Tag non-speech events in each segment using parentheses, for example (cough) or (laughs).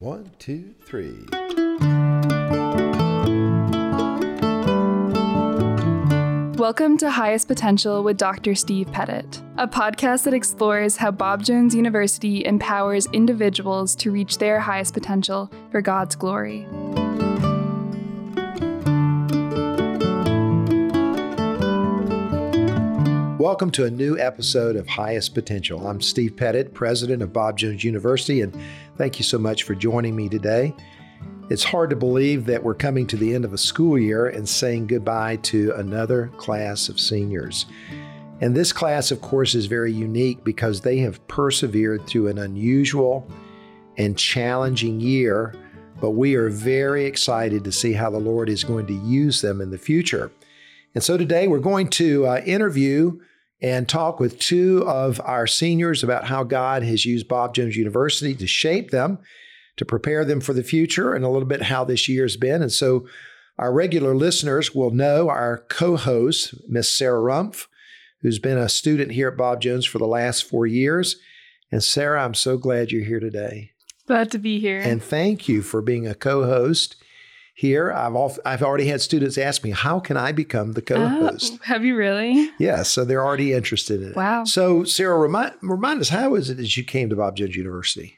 One, two, three. Welcome to Highest Potential with Dr. Steve Pettit, a podcast that explores how Bob Jones University empowers individuals to reach their highest potential for God's glory. Welcome to a new episode of Highest Potential. I'm Steve Pettit, president of Bob Jones University, and thank you so much for joining me today. It's hard to believe that we're coming to the end of a school year and saying goodbye to another class of seniors. And this class, of course, is very unique because they have persevered through an unusual and challenging year, but we are very excited to see how the Lord is going to use them in the future. And so today we're going to uh, interview and talk with two of our seniors about how God has used Bob Jones University to shape them, to prepare them for the future, and a little bit how this year's been. And so our regular listeners will know our co host, Miss Sarah Rumpf, who's been a student here at Bob Jones for the last four years. And Sarah, I'm so glad you're here today. Glad to be here. And thank you for being a co host here. I've al- I've already had students ask me, how can I become the co-host? Oh, have you really? Yes, so they're already interested in it. Wow. So Sarah, remind remind us how is it that you came to Bob Jones University?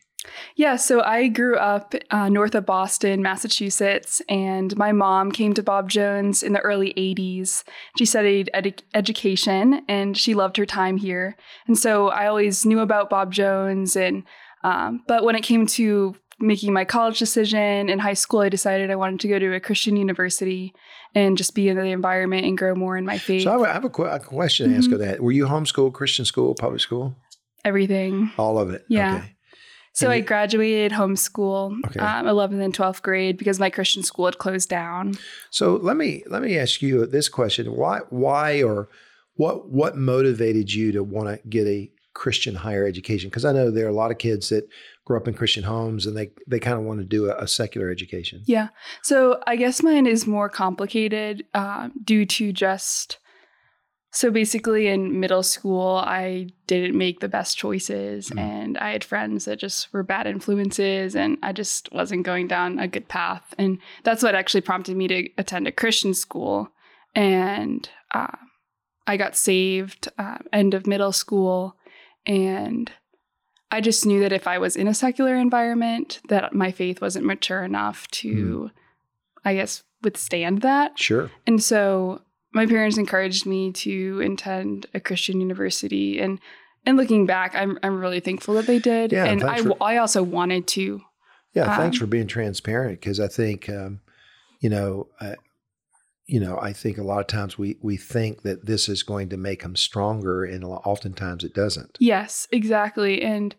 Yeah, so I grew up uh, north of Boston, Massachusetts, and my mom came to Bob Jones in the early 80s. She studied ed- education and she loved her time here. And so I always knew about Bob Jones and um, but when it came to making my college decision in high school, I decided I wanted to go to a Christian university and just be in the environment and grow more in my faith. So I have a, qu- a question to ask Mhm. of that. Were you homeschooled, Christian school, public school? Everything. All of it. Yeah. Okay. So And I you- graduated homeschool, Okay. um, 11th and 12th grade, because my Christian school had closed down. So let me let me ask you this question: Why why or what what motivated you to want to get a Christian higher education? Because I know there are a lot of kids that grow up in Christian homes and they they kind of want to do a, a secular education. Yeah. So I guess mine is more complicated um, due to just. So basically, in middle school, I didn't make the best choices, Mm. and I had friends that just were bad influences, and I just wasn't going down a good path. And that's what actually prompted me to attend a Christian school. And uh, I got saved uh, end of middle school, and I just knew that if I was in a secular environment, that my faith wasn't mature enough to, I guess, withstand that. Sure. And so my parents encouraged me to attend a Christian university, and and looking back, I'm I'm really thankful that they did. Yeah, and I for- I also wanted to. Yeah, thanks Um, for being transparent because I think, um, you know, uh, you know, I think a lot of times we we think that this is going to make them stronger, and oftentimes it doesn't. Yes, exactly. And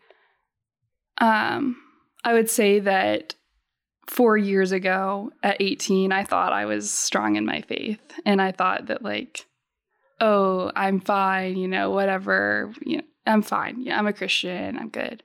um, I would say that four years ago at 18, I thought I was strong in my faith. And I thought that, like, oh, I'm fine, you know, whatever, you know, I'm fine. Yeah, I'm a Christian, I'm good.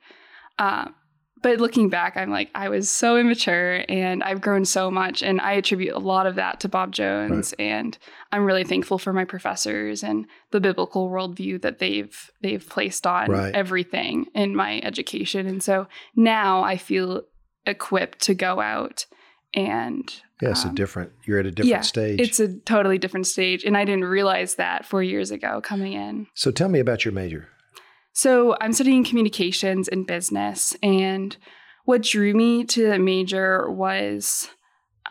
Um, but looking back, I'm like, I was so immature and I've grown so much. And I attribute a lot of that to Bob Jones. And I'm really thankful for my professors and the biblical worldview that they've they've placed on Right. everything in my education. And so now I feel equipped to go out and Yeah, it's a um, different. You're at a different yeah, stage. it's a totally different stage. And I didn't realize that four years ago coming in. so tell me about your major. So I'm studying communications and business. And what drew me to the major was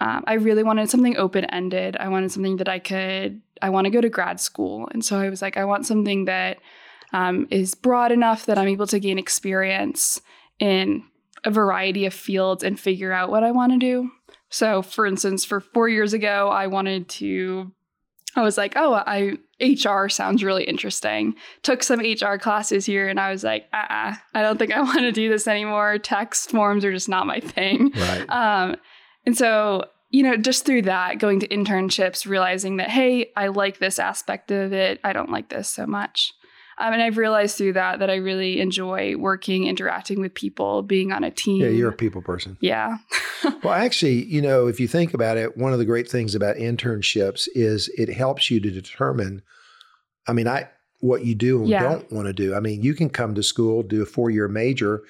um, I really wanted something open ended. I wanted something that I could, I want to go to grad school. And so I was like, I want something that um, is broad enough that I'm able to gain experience in a variety of fields and figure out what I want to do. So, for instance, for four years ago, I wanted to, I was like, oh, I, HR sounds really interesting took some HR classes here and I was like, uh uh I don't think I (laughs) want to do this anymore. Text forms are just not my thing. Right. Um, and so, you know, just through that, going to internships, realizing that, hey, I like this aspect of it. I don't like this so much. Um, and I've realized through that that I really enjoy working, interacting with people, being on a team. Yeah, you're a people person. Yeah. (laughs) Well, actually, you know, if you think about it, one of the great things about internships is it helps you to determine. I mean, I what you do and Yeah. don't want to do. I mean, you can come to school, do a four year major,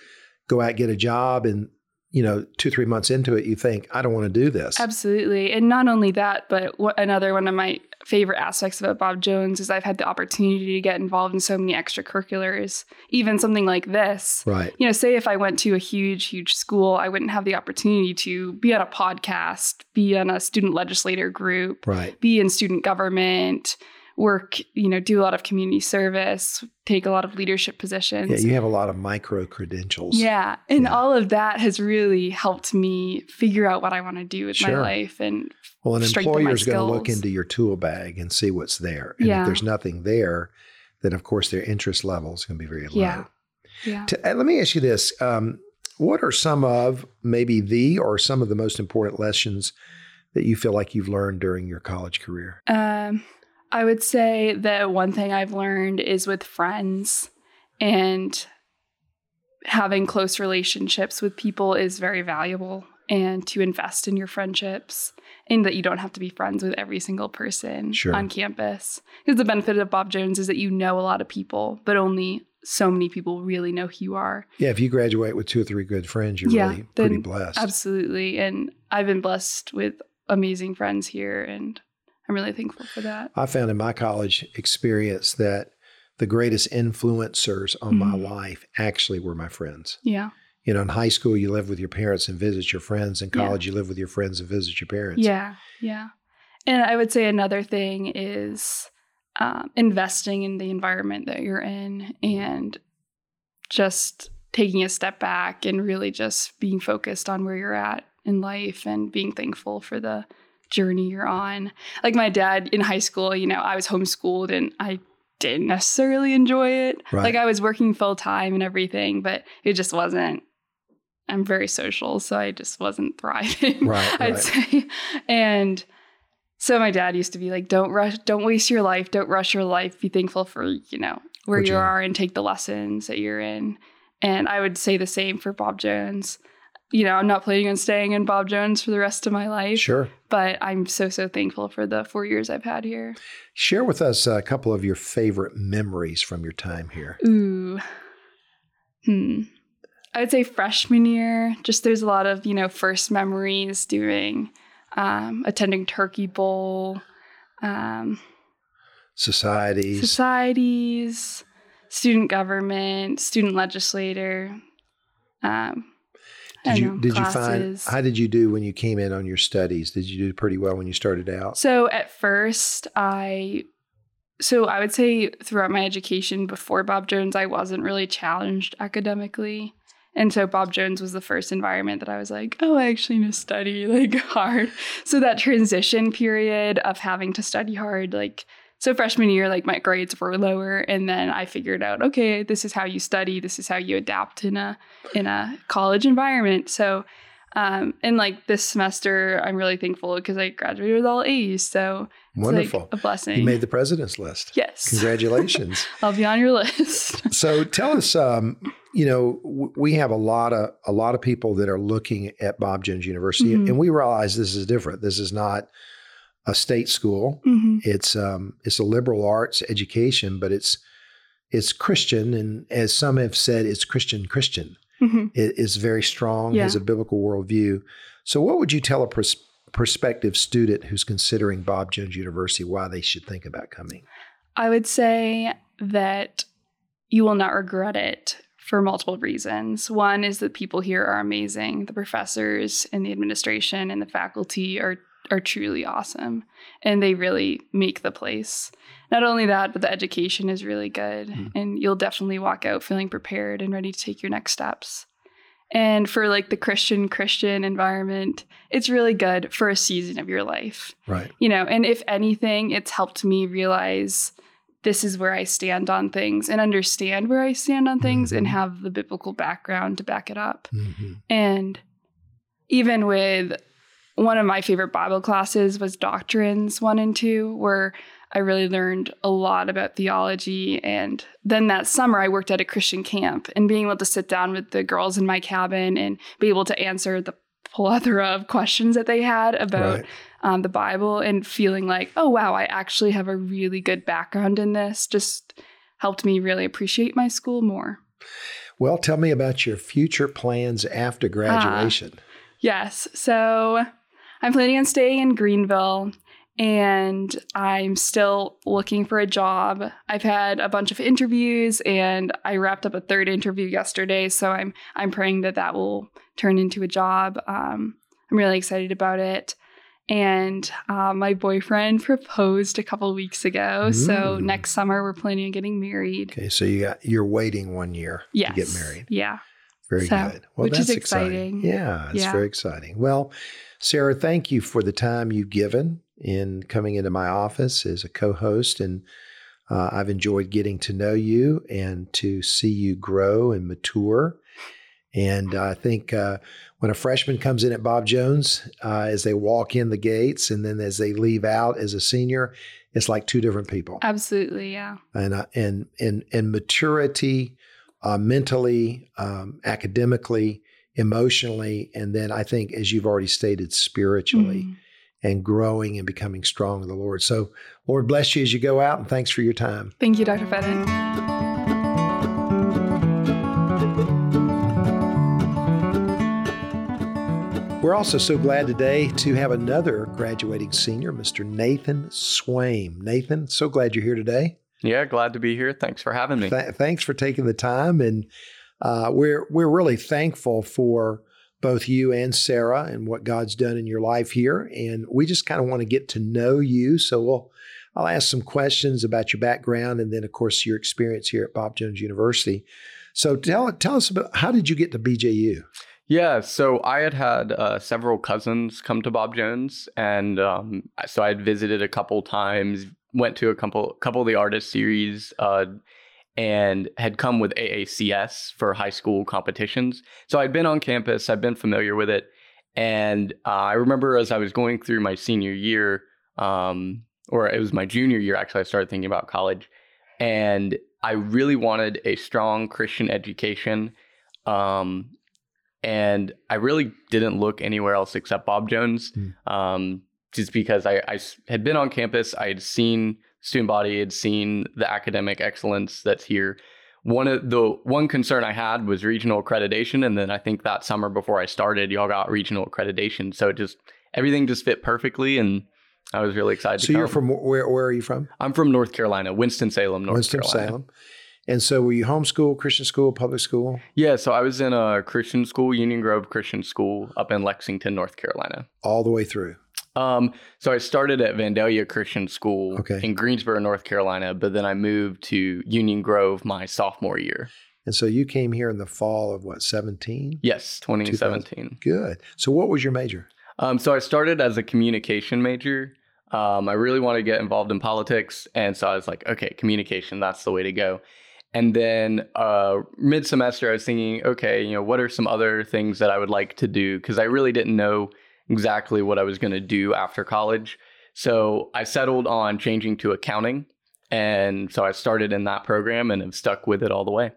go out get a job, and you know, two, three months into it, you think, I don't want to do this. Absolutely. And not only that, but what, another one of my favorite aspects about Bob Jones is I've had the opportunity to get involved in so many extracurriculars, even something like this. Right. You know, say if I went to a huge, huge school, I wouldn't have the opportunity to be on a podcast, be on a student legislator group, Right. be in student government, work, you know, do a lot of community service, take a lot of leadership positions. Yeah, you have a lot of micro credentials. Yeah. And Yeah. all of that has really helped me figure out what I want to do with my life. And Well, an my employer's going to look into your tool bag and see what's there. And Yeah. if there's nothing there, then of course their interest level is going to be very low. Yeah. yeah. To- uh, let me ask you this. Um, what are some of maybe the or some of the most important lessons that you feel like you've learned during your college career? Um, I would say that one thing I've learned is with friends and having close relationships with people is very valuable and to invest in your friendships and that you don't have to be friends with every single person Sure. on campus. Because the benefit of Bob Jones is that you know a lot of people, but only so many people really know who you are. Yeah, if you graduate with two or three good friends, you're Yeah, really pretty blessed. Absolutely. And I've been blessed with amazing friends here and I'm really thankful for that. I found in my college experience that the greatest influencers on my Mhm. life actually were my friends. Yeah. You know, in high school, you live with your parents and visit your friends. In Yeah. college, you live with your friends and visit your parents. Yeah, yeah. And I would say another thing is um, investing in the environment that you're in and just taking a step back and really just being focused on where you're at in life and being thankful for the journey you're on. Like my dad in high school, you know, I was homeschooled and I didn't necessarily enjoy it. Right. Like I was working full time and everything, but it just wasn't. I'm very social, so I just wasn't (laughs) thriving. Right, I'd right. say. And so my dad used to be like, "Don't rush, don't waste your life, don't rush your life. Be thankful for you know where What you you- are and take the lessons that you're in." And I would say the same for Bob Jones. You know, I'm not planning on staying in Bob Jones for the rest of my life, Sure. but I'm so so thankful for the four years I've had here. Share with us a couple of your favorite memories from your time here. Ooh. Hmm. I would say freshman year, just there's a lot of, you know, first memories doing um, attending Turkey Bowl, um, Societies. societies, student government, student legislator. Um, did you did you find how did you do when you came in on your studies? Did you do pretty well when you started out? So at first, I so I would say throughout my education before Bob Jones, I wasn't really challenged academically. And so Bob Jones was the first environment that I was like, oh, I actually need to study like (laughs) hard. So that transition period of having to study hard, like so freshman year, like my grades were lower, and then I figured out, okay, this is how you study, this is how you adapt in a in a college environment. So um, and like this semester, I'm really thankful because I graduated with all A's. So it's Wonderful. like a blessing. you made the president's list. yes. Congratulations. (laughs) I'll be on your list. (laughs) so tell us, um, you know, w- we have a lot of a lot of people that are looking at Bob Jones University, Mhm. and we realize this is different. This is not a state school. hmm It's um, it's a liberal arts education, but it's it's Christian, and as some have said, it's Christian Christian. hmm It is very strong, Yeah. has a biblical worldview. So, what would you tell a pros- prospective student who's considering Bob Jones University why they should think about coming? I would say that you will not regret it for multiple reasons. One is that people here are amazing. The professors and the administration and the faculty are are truly awesome and they really make the place. Not only that, but the education is really good Mm. and you'll definitely walk out feeling prepared and ready to take your next steps. And for like the Christian Christian environment, it's really good for a season of your life Right. you know and if anything it's helped me realize this is where i stand on things and understand where i stand on things and Mhm. have the biblical background to back it up hmm and even with one of my favorite bible classes was doctrines 1 and 2 where i really learned a lot about theology and then that summer i worked at a christian camp and being able to sit down with the girls in my cabin and be able to answer the plethora of questions that they had about Right. um, the Bible and feeling like, oh, wow, I actually have a really good background in this just helped me really appreciate my school more. Well, tell me about your future plans after graduation. Uh, yes. So I'm planning on staying in Greenville and I'm still looking for a job. I've had a bunch of interviews and I wrapped up a third interview yesterday, so I'm I'm praying that that will turn into a job. Um, I'm really excited about it. And uh, my boyfriend (laughs) proposed a couple weeks ago, mm. so next summer we're planning on getting married. Okay, so you got you're waiting one year yes. to get married. Yeah. Very so, good. Well, which is exciting. exciting. Yeah, it's yeah. very exciting. Well, Sarah, thank you for the time you've given in coming into my office as a co host. And uh, I've enjoyed getting to know you and to see you grow and mature. And I think uh, when a freshman comes in at Bob Jones, uh, as they walk in the gates and then as they leave out as a senior, it's like two different people. Absolutely, yeah. And uh, and and and maturity, uh, mentally, um, academically, emotionally, and then I think, as you've already stated, spiritually. Mm and growing and becoming strong in the Lord. So, Lord bless you as you go out, and thanks for your time. Thank you, Dr. Pettit. We're also so glad today to have another graduating senior, Mr. Nathan Swaim. Nathan, so glad you're here today. Yeah, glad to be here. Thanks for having me. Th- thanks for taking the time, and uh, we're we're really thankful for both you and Sarah and what God's done in your life here. And we just kind of want to get to know you. So we'll I'll ask some questions about your background and then of course your experience here at Bob Jones University. So tell tell us about how did you get to BJU? Yeah, so I had had uh, several cousins come to Bob Jones, and um, so I had visited a couple times. Went to a couple couple of the artist series, uh, and had come with AACS for high school competitions. So I'd been on campus, I'd been familiar with it. And uh, I remember as I was going through my senior year, um, or it was my junior year, actually, I started thinking about college. And I really wanted a strong Christian education. Um, and I really didn't look anywhere else except Bob Jones, mm. um, just because I, I had been on campus, I had seen student body had seen the academic excellence that's here. One of the one concern I had was regional accreditation, and then I think that summer before I started, y'all got regional accreditation. So it just everything just fit perfectly, and I was really excited. So you're from where? Where are you from? I'm from North Carolina, Winston Salem, North Carolina. Winston Carolina. Salem. And so, were you homeschool, Christian school, public school? Yeah, so I was in a Christian school, Union Grove Christian School, up in Lexington, North Carolina. All the way through. Um, so I started at Vandalia Christian School okay. in Greensboro, North Carolina, but then I moved to Union Grove my sophomore year. And so you came here in the fall of what, 17? Yes, 2017. Good. So what was your major? Um, so I started as a communication major. Um, I really wanted to get involved in politics. And so I was like, okay, communication, that's the way to go. And then uh, mid semester, I was thinking, okay, you know, what are some other things that I would like to do? Because I really didn't know exactly what I was going to do after college. So I settled on changing to accounting. And so I started in that program and have stuck with it all the way.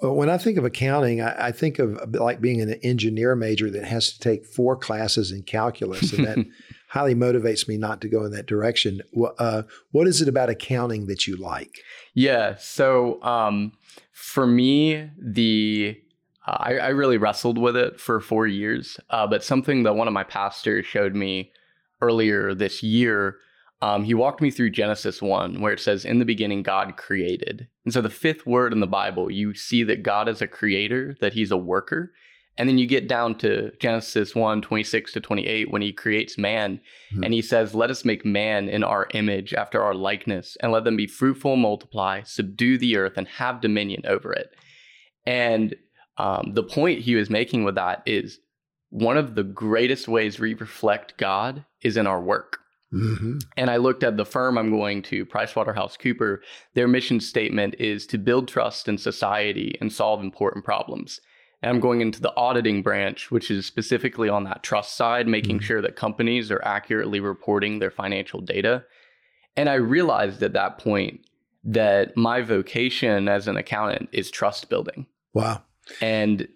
Well, when I think of accounting, I, I think of like being an engineer major that has to take four classes in calculus, and that (laughs) highly motivates me not to go in that direction. Uh, what is it about accounting that you like? Yeah, so um, for me, the uh, I, I, really wrestled with it for four years, uh, but something that one of my pastors showed me earlier this year, um, he walked me through Genesis 1, where it says, In the beginning, God created. And so the fifth word in the Bible, you see that God is a creator, that he's a worker. And then you get down to Genesis 1 26 to 28 when he creates man. Mm-hmm. And he says, Let us make man in our image, after our likeness, and let them be fruitful, multiply, subdue the earth, and have dominion over it. And um, the point he was making with that is one of the greatest ways we reflect God is in our work. Mm-hmm. And I looked at the firm I'm going to, PricewaterhouseCooper. Their mission statement is to build trust in society and solve important problems. And I'm going into the auditing branch, which is specifically on that trust side, making mm-hmm. sure that companies are accurately reporting their financial data. And I realized at that point that my vocation as an accountant is trust building. Wow. And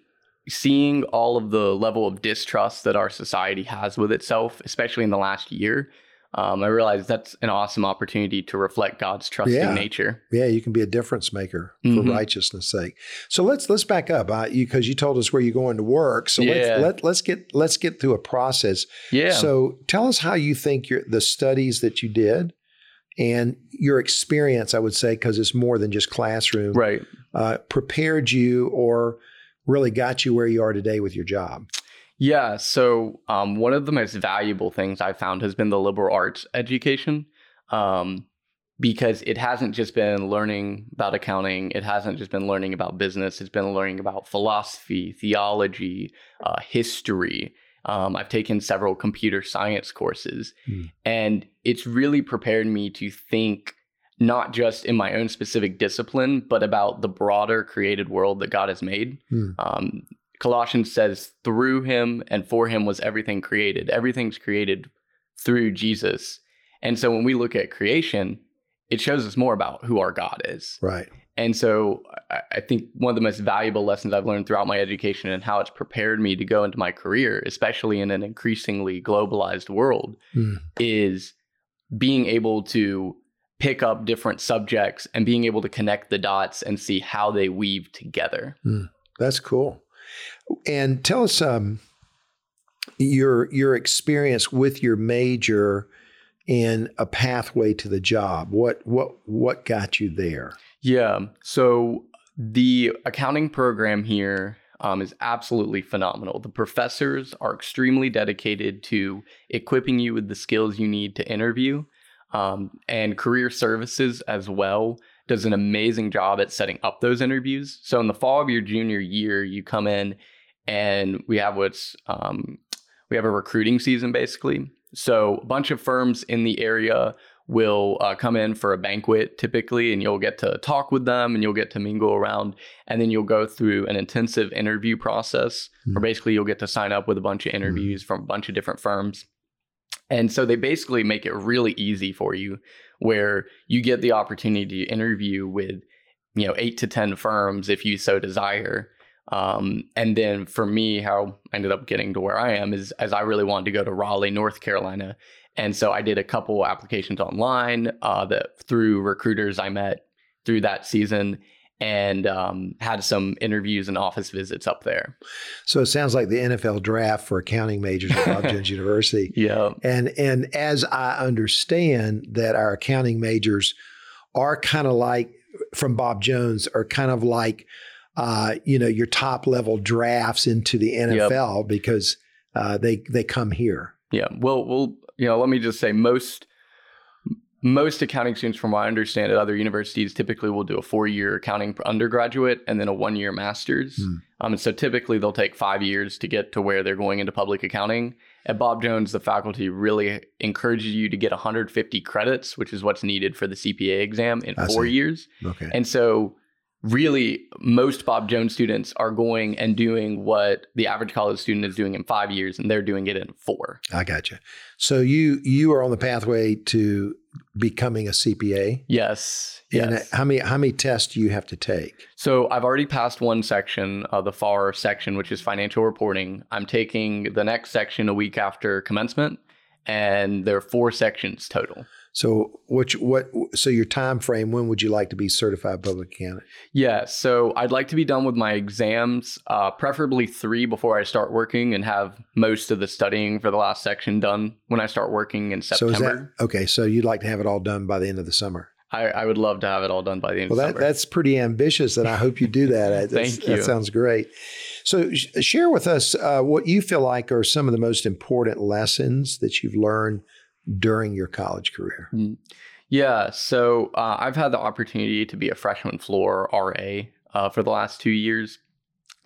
seeing all of the level of distrust that our society has with itself, especially in the last year, um, I realized that's an awesome opportunity to reflect God's trusting Yeah. nature. Yeah, you can be a difference maker for Mhm. righteousness' sake. So let's let's back up because you, 'cause you told us where you're going to work. So Yeah. let's let, let's get let's get through a process. Yeah. So tell us how you think your the studies that you did and your experience, I would say, because it's more than just classroom, right. Uh, prepared you or really got you where you are today with your job. Yeah. So, um, one of the most valuable things I've found has been the liberal arts education um, because it hasn't just been learning about accounting, it hasn't just been learning about business, it's been learning about philosophy, theology, uh, history. Um, I've taken several computer science courses, Hmm. and it's really prepared me to think not just in my own specific discipline, but about the broader created world that God has made. Hmm. Um, Colossians says, through him and for him was everything created. Everything's created through Jesus. And so when we look at creation, it shows us more about who our God is. Right. And so I, think one of the most valuable lessons I've learned throughout my education and how it's prepared me to go into my career, especially in an increasingly globalized world, Hmm. is being able to pick up different subjects and being able to connect the dots and see how they weave together. That's cool. And tell us um, your your experience with your major in a pathway to the job. What what what got you there? Yeah. So the accounting program here um, is absolutely phenomenal. The professors are extremely dedicated to equipping you with the skills you need to interview, um, and career services as well does an amazing job at setting up those interviews. So in the fall of your junior year, you come in and we have what's um, we have a recruiting season basically. So a bunch of firms in the area will uh, come in for a banquet typically, and you'll get to talk with them and you'll get to mingle around, and then you'll go through an intensive interview process, where Mhm. basically you'll get to sign up with a bunch of interviews from a bunch of different firms. And so they basically make it really easy for you where you get the opportunity to interview with, you know, eight to 10 firms if you so desire. Um, and then for me, how I ended up getting to where I am is as I really wanted to go to Raleigh, North Carolina. And so I did a couple applications online uh, that through recruiters I met through that season and um, had some interviews and office visits up there. So it sounds like the NFL draft for accounting majors at Bob Jones (laughs) University. Yeah. And and as I understand that our accounting majors are kind of like from Bob Jones are kind of like uh, you know your top level drafts into the NFL because uh, they they come here. Yeah. Well, well, you know, let me just say most most accounting students, from what I understand, at other universities typically will do a four-year accounting undergraduate and then a one-year master's. Hmm. Um, and so typically they'll take five years to get to where they're going into public accounting. At Bob Jones, the faculty really encourages you to get 150 credits, which is what's needed for the CPA exam in I four see. years. Okay. And so, really, most Bob Jones students are going and doing what the average college student is doing in five years, and they're doing it in four. I got you. So you you are on the pathway to becoming a CPA. Yes. And Yes. how many how many tests do you have to take? So I've already passed one section, uh, the FAR section, which is financial reporting. I'm taking the next section a week after commencement, and there are four sections total. So which what so your time frame when would you like to be certified public accountant? Yeah, so I'd like to be done with my exams, uh, preferably three before I start working, and have most of the studying for the last section done when I start working in So September. is that okay? So you'd like to have it all done by the end of the summer? I, I would love to have it all done by the end Well, of that, summer. that's pretty ambitious, and I hope you do that. (laughs) Thank you. That sounds great. So, sh- share with us uh, what you feel like are some of the most important lessons that you've learned during your college career. Yeah, so uh, I've had the opportunity to be a freshman floor RA uh, for the last two years,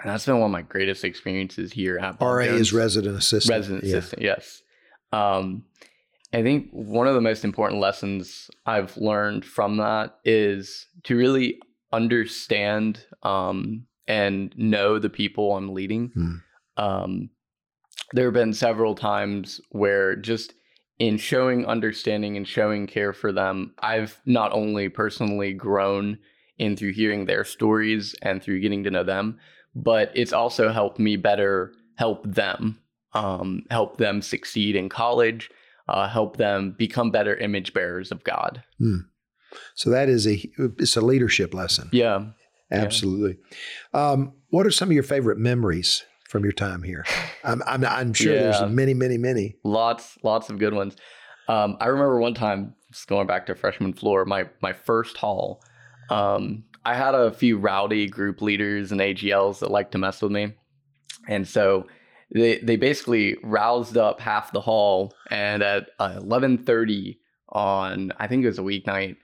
and that's been one of my greatest experiences here at Bob RA is resident assistant. resident Yeah. assistant. Yes, um, I think one of the most important lessons I've learned from that is to really understand um, and know the people I'm leading. Hmm. Um, there have been several times where just in showing understanding and showing care for them, I've not only personally grown in through hearing their stories and through getting to know them, but it's also helped me better help them, um, help them succeed in college, uh, help them become better image bearers of God. So that is a it's a leadership lesson. Yeah. Absolutely. Um, what are some of your favorite memories from your time here? (laughs) I'm I'm, I'm sure Yeah. there's many, many, many. Lots, lots of good ones. Um, I remember one time, just going back to freshman floor, my my first hall. Um, I had a few rowdy group leaders and AGLs that liked to mess with me, and so they they basically roused up half the hall. And at uh, eleven thirty on, I think it was a weeknight,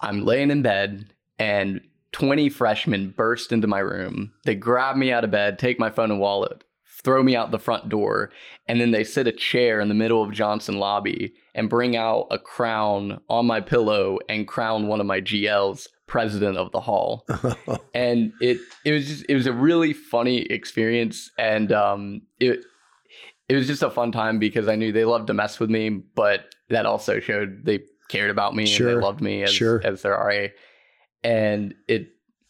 I'm laying in bed and 20 freshmen burst into my room. They grab me out of bed, take my phone and wallet, throw me out the front door, and then they sit a chair in the middle of Johnson lobby and bring out a crown on my pillow and crown one of my GLs president of the hall. (laughs) and it it was just it was a really funny experience and um it it was just a fun time because I knew they loved to mess with me, but that also showed they cared about me and Sure, they loved me as sure. as their RA. And it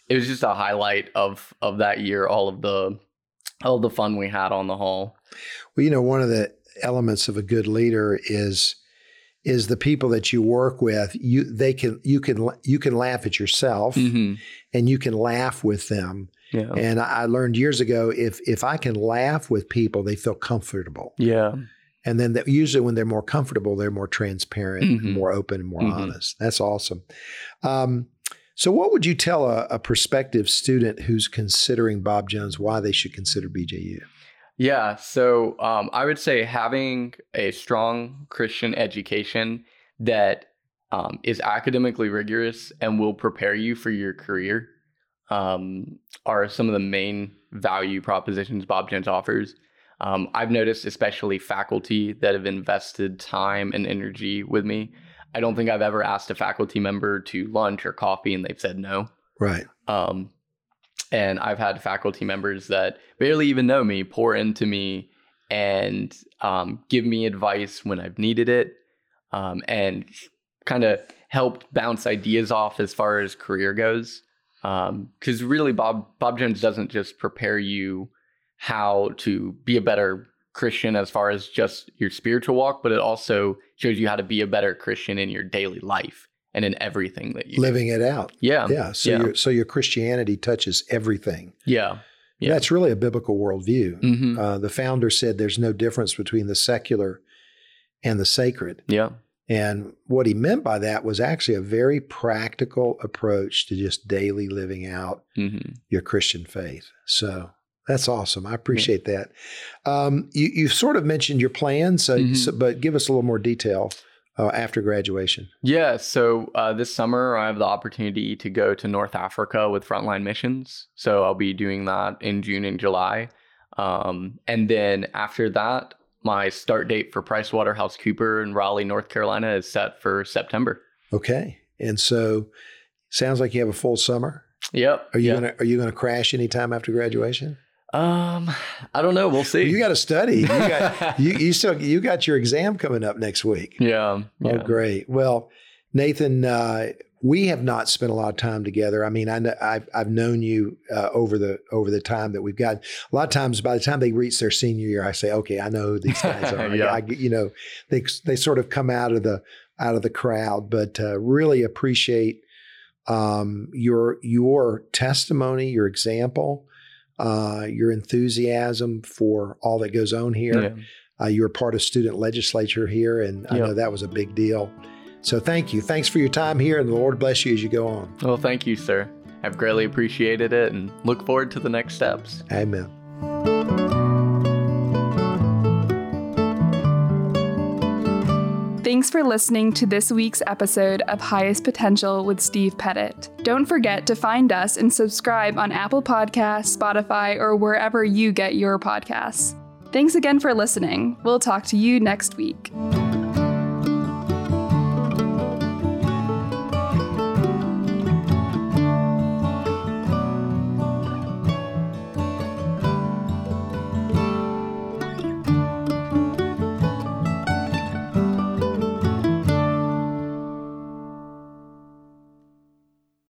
it was just a highlight of of that year, all of the all the fun we had on the hall. Well, you know, one of the elements of a good leader is is the people that you work with. You they can you can you can laugh at yourself Mm-hmm. and you can laugh with them. Yeah. And I learned years ago if if I can laugh with people, they feel comfortable. Yeah. And then that usually when they're more comfortable, they're more transparent, Mhm. and more open, and more Mhm. honest. That's awesome. Um, so, what would you tell a, a prospective student who's considering Bob Jones why they should consider BJU? Yeah, so um, I would say having a strong Christian education that um, is academically rigorous and will prepare you for your career um, are some of the main value propositions Bob Jones offers. Um, I've noticed, especially faculty that have invested time and energy with me. I don't think I've ever asked a faculty member to lunch or coffee and they've said no. Right. Um, and I've had faculty members that barely even know me pour into me and um, give me advice when I've needed it um, and kind of helped bounce ideas off as far as career goes. Because really, Bob Bob Jones doesn't just prepare you how to be a better Christian as far as just your spiritual walk, but it also shows you how to be a better Christian in your daily life and in everything that you do. Living it out. Yeah, Yeah. So, yeah. Your, so your Christianity touches everything. yeah, Yeah. That's really a biblical worldview. hmm Uh, the founder said there's no difference between the secular and the sacred. yeah. And what he meant by that was actually a very practical approach to just daily living out hmm your Christian faith. So that's awesome. I appreciate that. Um, you, you've sort of mentioned your plans, so, Mhm. so- but give us a little more detail uh, after graduation. Yeah. So uh, this summer, I have the opportunity to go to North Africa with Frontline Missions. So I'll be doing that in June and July. Um, and then after that, my start date for PricewaterhouseCooper in Raleigh, North Carolina is set for September. Okay. And so sounds like you have a full summer. Yep. Are you yeah. gonna are you gonna crash anytime after graduation? Um, I don't know. We'll see. You got to study. You got (laughs) you, you still you got your exam coming up next week. yeah. Oh, great. Well, Nathan, uh, we have not spent a lot of time together. I mean, I know, I've I've known you uh, over the over the time that we've got. A lot of times, by the time they reach their senior year, I say, "Okay, I know who these (laughs) guys are." Yeah. I, you know, they they sort of come out of the out of the crowd, but uh, really appreciate um, your your testimony, your example, uh, your enthusiasm for all that goes on here. Yeah. Uh, you were part of student legislature here, and I Yeah. know that was a big deal. So thank you. Thanks for your time here, and the Lord bless you as you go on. Well, thank you, sir. I've greatly appreciated it and look forward to the next steps. Amen. Thanks for listening to this week's episode of Highest Potential with Steve Pettit. Don't forget to find us and subscribe on Apple Podcasts, Spotify, or wherever you get your podcasts. Thanks again for listening. We'll talk to you next week.